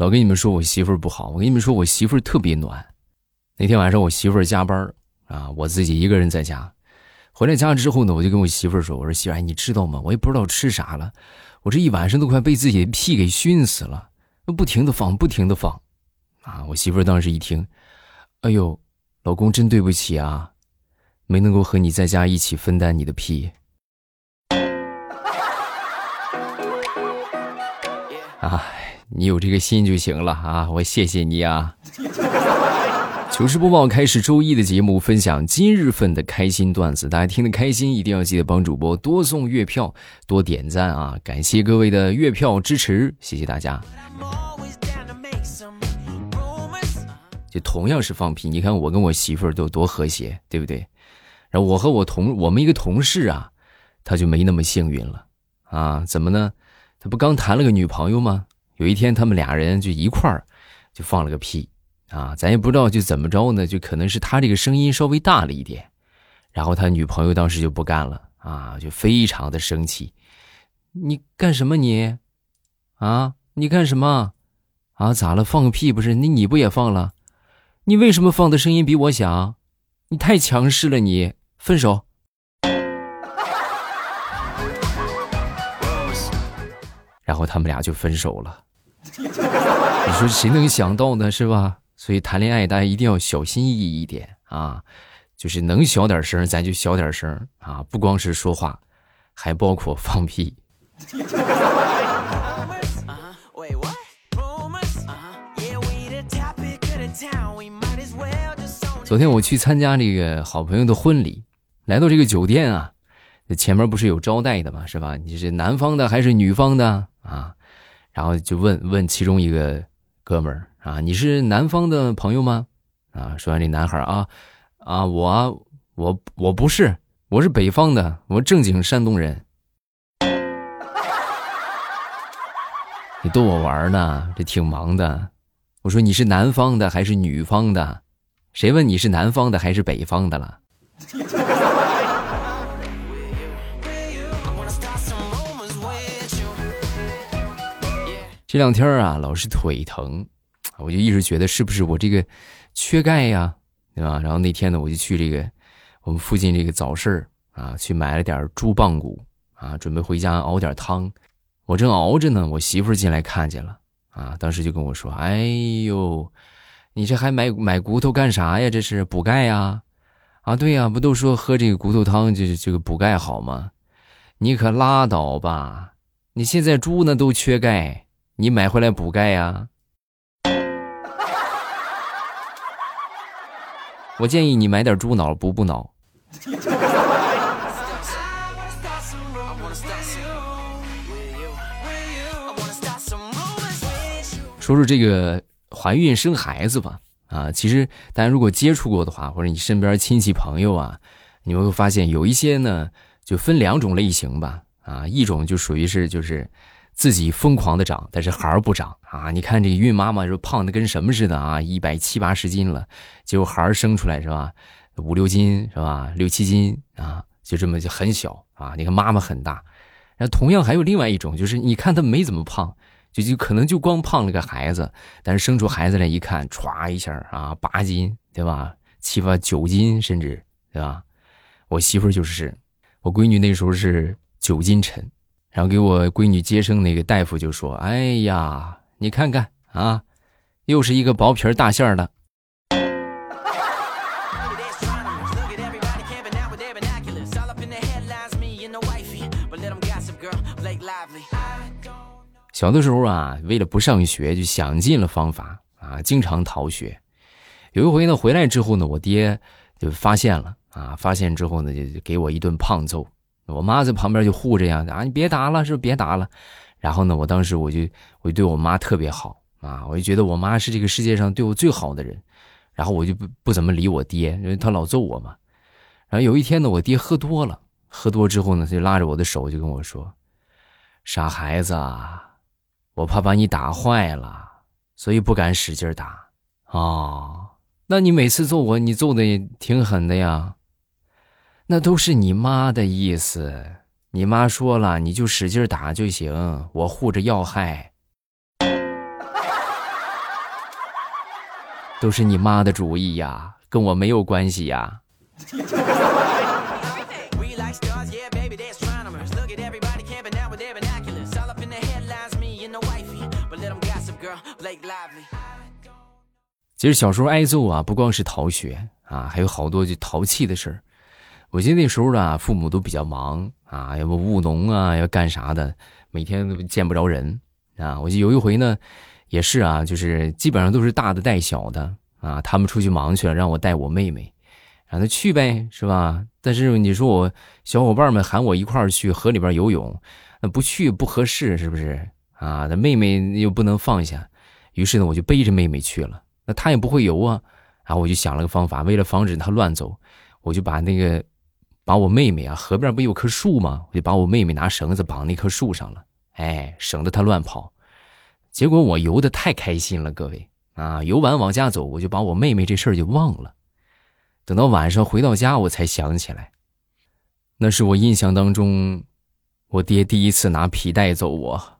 老跟你们说我媳妇儿不好，我跟你们说我媳妇儿特别暖。那天晚上我媳妇儿加班啊，我自己一个人在家。回来家之后呢，我就跟我媳妇儿说：“我说媳妇儿，你知道吗？我也不知道吃啥了，我这一晚上都快被自己的屁给熏死了，不停的放，不停的放。”啊，我媳妇儿当时一听，哎呦，老公真对不起啊，没能够和你在家一起分担你的屁。哎。你有这个心就行了啊！我谢谢你啊。糗事播报开始，周一的节目分享今日份的开心段子，大家听得开心，一定要记得帮主播多送月票，多点赞啊！感谢各位的月票支持，谢谢大家。就同样是放屁，你看我跟我媳妇儿都多和谐，对不对？然后我和我同我们一个同事啊，他就没那么幸运了啊？怎么呢？他不刚谈了个女朋友吗？有一天，他们俩人就一块儿，就放了个屁，啊，咱也不知道就怎么着呢，就可能是他这个声音稍微大了一点，然后他女朋友当时就不干了，啊，就非常的生气，你干什么你，啊，你干什么，啊，咋了？放个屁不是？你你不也放了？你为什么放的声音比我响？你太强势了，你分手。然后他们俩就分手了。你说谁能想到呢？是吧？所以谈恋爱大家一定要小心翼翼一点啊，就是能小点声咱就小点声啊，不光是说话，还包括放屁。昨天我去参加这个好朋友的婚礼，来到这个酒店啊，前面不是有招待的嘛，是吧？你是男方的还是女方的啊？然后就问问其中一个哥们儿啊，你是南方的朋友吗？啊，说完这男孩啊，啊，我我我不是，我是北方的，我正经山东人。你逗我玩呢？这挺忙的。我说你是南方的还是女方的？谁问你是南方的还是北方的了？这两天啊，老是腿疼，我就一直觉得是不是我这个缺钙呀，对吧？然后那天呢，我就去这个我们附近这个早市啊，去买了点猪棒骨啊，准备回家熬点汤。我正熬着呢，我媳妇进来看见了啊，当时就跟我说：“哎呦，你这还买买骨头干啥呀？这是补钙呀？啊，对呀，不都说喝这个骨头汤就是这个补钙好吗？你可拉倒吧！你现在猪呢都缺钙。”你买回来补钙呀？我建议你买点猪脑补补脑。说说这个怀孕生孩子吧，啊，其实大家如果接触过的话，或者你身边亲戚朋友啊，你会发现有一些呢，就分两种类型吧，啊，一种就属于是就是。自己疯狂的长，但是孩儿不长啊！你看这个孕妈妈说胖的跟什么似的啊，一百七八十斤了，结果孩儿生出来是吧，五六斤是吧，六七斤啊，就这么就很小啊。你看妈妈很大，然后同样还有另外一种，就是你看他没怎么胖，就就可能就光胖了个孩子，但是生出孩子来一看，歘一下啊，八斤对吧，七八九斤甚至对吧？我媳妇就是，我闺女那时候是九斤沉。然后给我闺女接生那个大夫就说：“哎呀，你看看啊，又是一个薄皮大馅儿的。” 小的时候啊，为了不上学，就想尽了方法啊，经常逃学。有一回呢，回来之后呢，我爹就发现了啊，发现之后呢，就给我一顿胖揍。我妈在旁边就护着呀，啊，你别打了，是不是别打了？然后呢，我当时我就我就对我妈特别好啊，我就觉得我妈是这个世界上对我最好的人。然后我就不不怎么理我爹，因为他老揍我嘛。然后有一天呢，我爹喝多了，喝多之后呢，他就拉着我的手就跟我说：“傻孩子，我怕把你打坏了，所以不敢使劲打。”哦，那你每次揍我，你揍的也挺狠的呀。那都是你妈的意思，你妈说了，你就使劲打就行，我护着要害。都是你妈的主意呀，跟我没有关系呀。其实小时候挨揍啊，不光是逃学啊，还有好多就淘气的事儿。我记得那时候啊，父母都比较忙啊，要不务农啊，要干啥的，每天都见不着人啊。我记得有一回呢，也是啊，就是基本上都是大的带小的啊，他们出去忙去了，让我带我妹妹，让她去呗，是吧？但是你说我小伙伴们喊我一块儿去河里边游泳，那不去不合适，是不是啊？那妹妹又不能放下，于是呢，我就背着妹妹去了。那她也不会游啊，然后我就想了个方法，为了防止她乱走，我就把那个把我妹妹啊，河边不有棵树吗？我就把我妹妹拿绳子绑那棵树上了，哎，省得她乱跑。结果我游的太开心了，各位啊，游完往家走，我就把我妹妹这事儿就忘了。等到晚上回到家，我才想起来，那是我印象当中，我爹第一次拿皮带走我。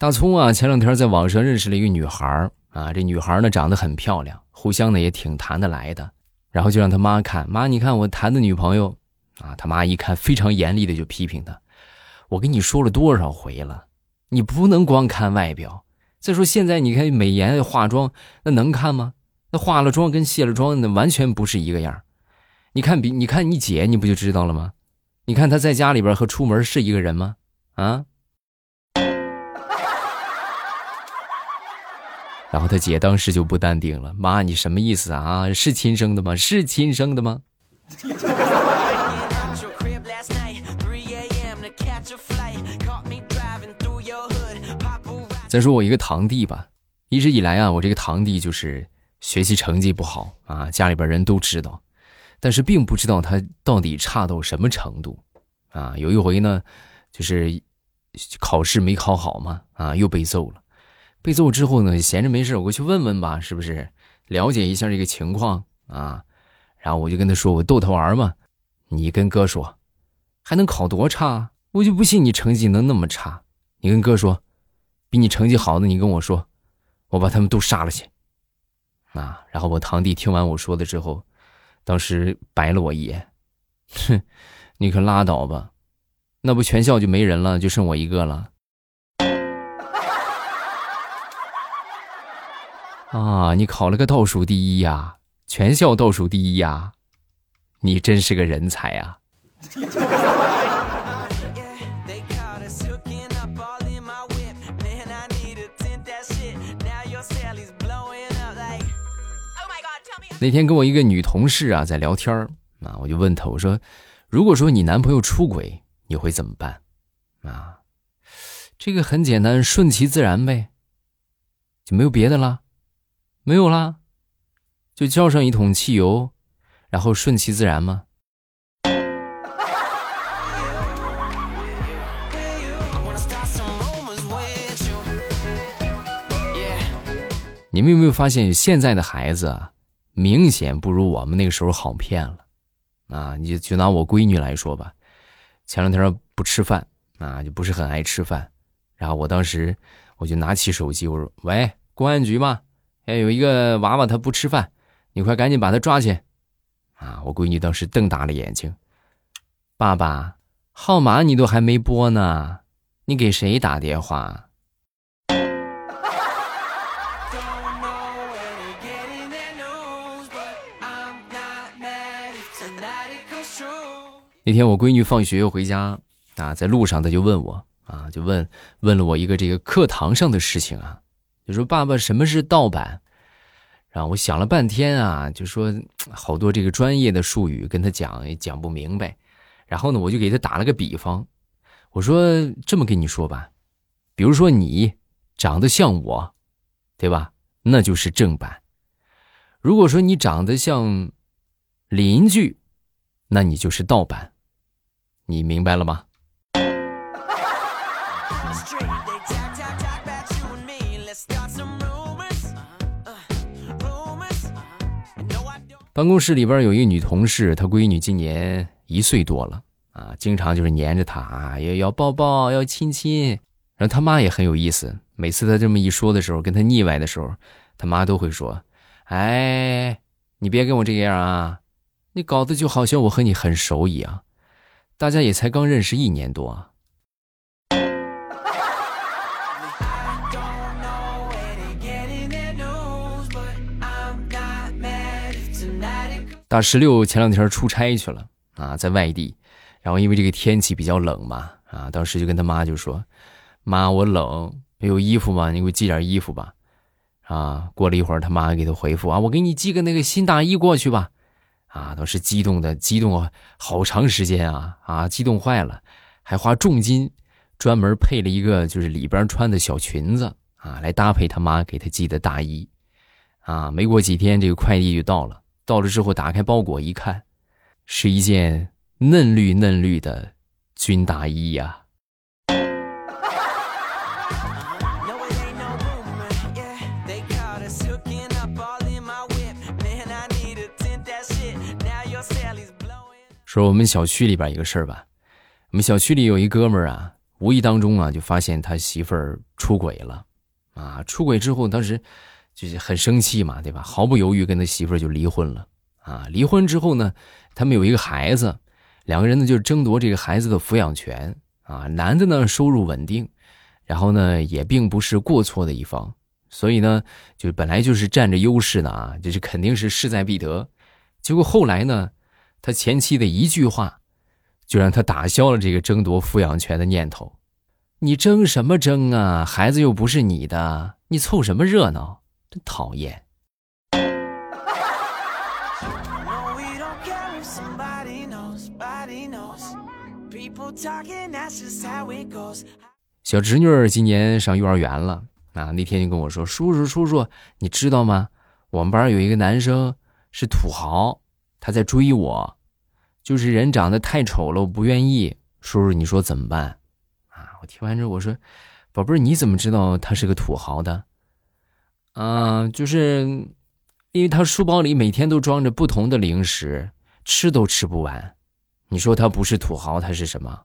大葱啊，前两天在网上认识了一个女孩啊，这女孩呢长得很漂亮，互相呢也挺谈得来的，然后就让他妈看，妈你看我谈的女朋友，啊他妈一看非常严厉的就批评他，我跟你说了多少回了，你不能光看外表，再说现在你看美颜化妆那能看吗？那化了妆跟卸了妆那完全不是一个样你看比你看你姐你不就知道了吗？你看她在家里边和出门是一个人吗？啊？然后他姐当时就不淡定了，妈，你什么意思啊？是亲生的吗？是亲生的吗？再说我一个堂弟吧，一直以来啊，我这个堂弟就是学习成绩不好啊，家里边人都知道，但是并不知道他到底差到什么程度啊。有一回呢，就是考试没考好嘛，啊，又被揍了。被揍之后呢，闲着没事，我过去问问吧，是不是了解一下这个情况啊？然后我就跟他说：“我逗他玩嘛。”你跟哥说，还能考多差？我就不信你成绩能那么差。你跟哥说，比你成绩好的，你跟我说，我把他们都杀了去。啊！然后我堂弟听完我说的之后，当时白了我一眼，哼，你可拉倒吧，那不全校就没人了，就剩我一个了。啊，你考了个倒数第一呀，全校倒数第一呀，你真是个人才啊！那天跟我一个女同事啊在聊天啊，我就问她，我说，如果说你男朋友出轨，你会怎么办？啊，这个很简单，顺其自然呗，就没有别的了。没有啦，就浇上一桶汽油，然后顺其自然吗？你们有没有发现，现在的孩子啊，明显不如我们那个时候好骗了啊？你就就拿我闺女来说吧，前两天不吃饭啊，就不是很爱吃饭，然后我当时我就拿起手机，我说：“喂，公安局吗？”哎，有一个娃娃，他不吃饭，你快赶紧把他抓去！啊，我闺女当时瞪大了眼睛，爸爸，号码你都还没拨呢，你给谁打电话？那天我闺女放学回家，啊，在路上她就问我，啊，就问问了我一个这个课堂上的事情啊。就说爸爸，什么是盗版？然后我想了半天啊，就说好多这个专业的术语跟他讲也讲不明白。然后呢，我就给他打了个比方，我说这么跟你说吧，比如说你长得像我，对吧？那就是正版。如果说你长得像邻居，那你就是盗版。你明白了吗？办公室里边有一个女同事，她闺女今年一岁多了啊，经常就是黏着她啊，要要抱抱，要亲亲。然后他妈也很有意思，每次她这么一说的时候，跟她腻歪的时候，他妈都会说：“哎，你别跟我这样啊，你搞得就好像我和你很熟一样，大家也才刚认识一年多。”大石榴前两天出差去了啊，在外地，然后因为这个天气比较冷嘛，啊，当时就跟他妈就说：“妈，我冷，有衣服吗？你给我寄点衣服吧。”啊，过了一会儿，他妈给他回复：“啊，我给你寄个那个新大衣过去吧。”啊，当时激动的激动好长时间啊啊，激动坏了，还花重金专门配了一个就是里边穿的小裙子啊，来搭配他妈给他寄的大衣。啊，没过几天，这个快递就到了。到了之后，打开包裹一看，是一件嫩绿嫩绿的军大衣呀。说我们小区里边一个事儿吧，我们小区里有一哥们儿啊，无意当中啊就发现他媳妇儿出轨了，啊，出轨之后当时。就是很生气嘛，对吧？毫不犹豫跟他媳妇儿就离婚了啊！离婚之后呢，他们有一个孩子，两个人呢就争夺这个孩子的抚养权啊。男的呢收入稳定，然后呢也并不是过错的一方，所以呢就本来就是占着优势的啊，就是肯定是势在必得。结果后来呢，他前妻的一句话，就让他打消了这个争夺抚养权的念头。你争什么争啊？孩子又不是你的，你凑什么热闹？真讨厌！小侄女今年上幼儿园了啊！那天就跟我说：“叔叔，叔叔，你知道吗？我们班有一个男生是土豪，他在追我，就是人长得太丑了，我不愿意。叔叔，你说怎么办？”啊！我听完之后我说：“宝贝儿，你怎么知道他是个土豪的？”嗯，就是因为他书包里每天都装着不同的零食，吃都吃不完。你说他不是土豪，他是什么？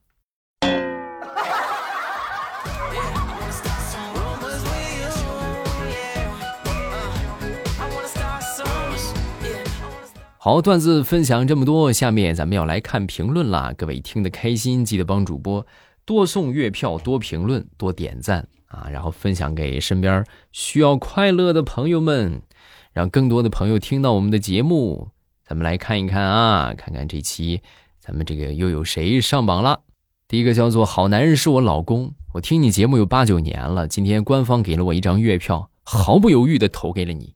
好，段子分享这么多，下面咱们要来看评论啦。各位听得开心，记得帮主播多送月票、多评论、多点赞。啊，然后分享给身边需要快乐的朋友们，让更多的朋友听到我们的节目。咱们来看一看啊，看看这期咱们这个又有谁上榜了？第一个叫做“好男人是我老公”，我听你节目有八九年了，今天官方给了我一张月票，毫不犹豫的投给了你。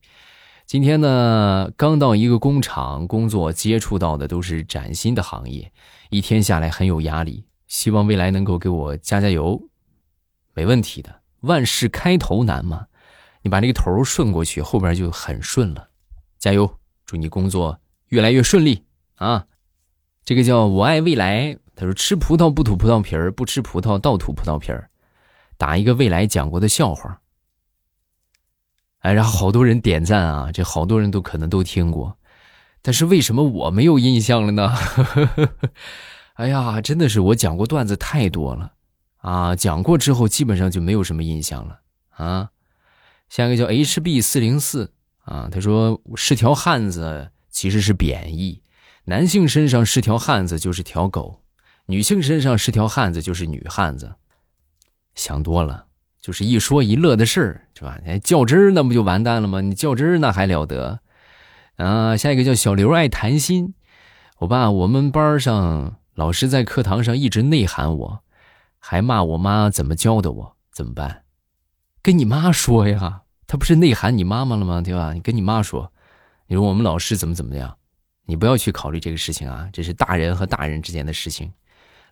今天呢，刚到一个工厂工作，接触到的都是崭新的行业，一天下来很有压力，希望未来能够给我加加油，没问题的。万事开头难嘛，你把这个头顺过去，后边就很顺了。加油，祝你工作越来越顺利啊！这个叫我爱未来，他说吃葡萄不吐葡萄皮儿，不吃葡萄倒吐葡萄皮儿。打一个未来讲过的笑话。哎，然后好多人点赞啊，这好多人都可能都听过，但是为什么我没有印象了呢？哎呀，真的是我讲过段子太多了。啊，讲过之后基本上就没有什么印象了啊。下一个叫 H B 四零四啊，他说是条汉子其实是贬义，男性身上是条汉子就是条狗，女性身上是条汉子就是女汉子。想多了，就是一说一乐的事儿，是吧？哎，较真儿那不就完蛋了吗？你较真儿那还了得啊？下一个叫小刘爱谈心，我爸我们班上老师在课堂上一直内涵我。还骂我妈怎么教的我怎么办？跟你妈说呀，他不是内涵你妈妈了吗？对吧？你跟你妈说，你说我们老师怎么怎么样，你不要去考虑这个事情啊，这是大人和大人之间的事情。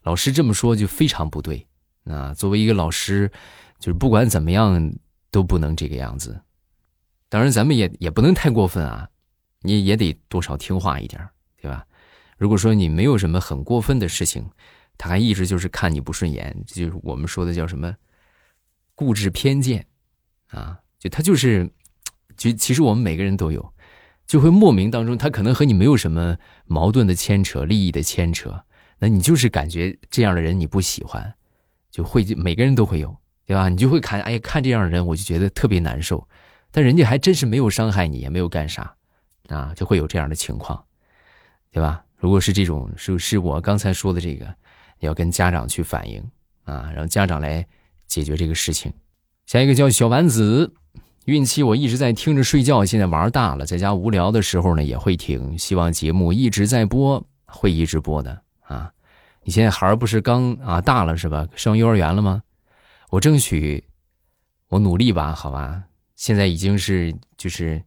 老师这么说就非常不对。那作为一个老师，就是不管怎么样都不能这个样子。当然，咱们也也不能太过分啊，你也得多少听话一点，对吧？如果说你没有什么很过分的事情。他还一直就是看你不顺眼，就是我们说的叫什么固执偏见啊？就他就是，就其实我们每个人都有，就会莫名当中他可能和你没有什么矛盾的牵扯、利益的牵扯，那你就是感觉这样的人你不喜欢，就会每个人都会有，对吧？你就会看，哎，看这样的人我就觉得特别难受，但人家还真是没有伤害你，也没有干啥，啊，就会有这样的情况，对吧？如果是这种，是是我刚才说的这个，要跟家长去反映啊，让家长来解决这个事情。下一个叫小丸子，孕期我一直在听着睡觉，现在玩大了，在家无聊的时候呢也会听，希望节目一直在播，会一直播的啊。你现在孩儿不是刚啊大了是吧？上幼儿园了吗？我争取，我努力吧，好吧。现在已经是就是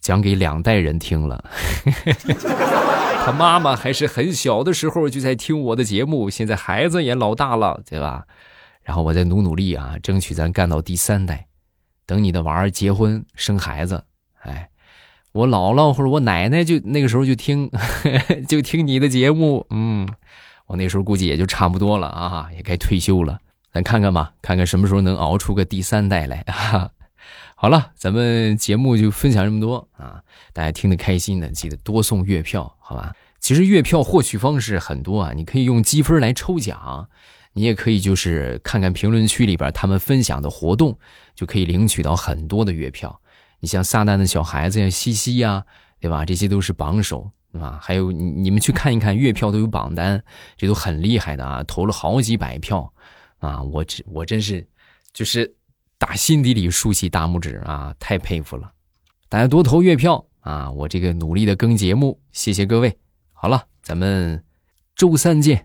讲给两代人听了。他妈妈还是很小的时候就在听我的节目，现在孩子也老大了，对吧？然后我再努努力啊，争取咱干到第三代。等你的娃儿结婚生孩子，哎，我姥姥或者我奶奶就那个时候就听，就听你的节目。嗯，我那时候估计也就差不多了啊，也该退休了。咱看看吧，看看什么时候能熬出个第三代来。好了，咱们节目就分享这么多啊！大家听得开心的，记得多送月票，好吧？其实月票获取方式很多啊，你可以用积分来抽奖，你也可以就是看看评论区里边他们分享的活动，就可以领取到很多的月票。你像撒旦的小孩子呀、西西呀，对吧？这些都是榜首，对吧？还有你你们去看一看月票都有榜单，这都很厉害的啊，投了好几百票啊！我这我真是就是。打心底里竖起大拇指啊！太佩服了，大家多投月票啊！我这个努力的更节目，谢谢各位。好了，咱们周三见。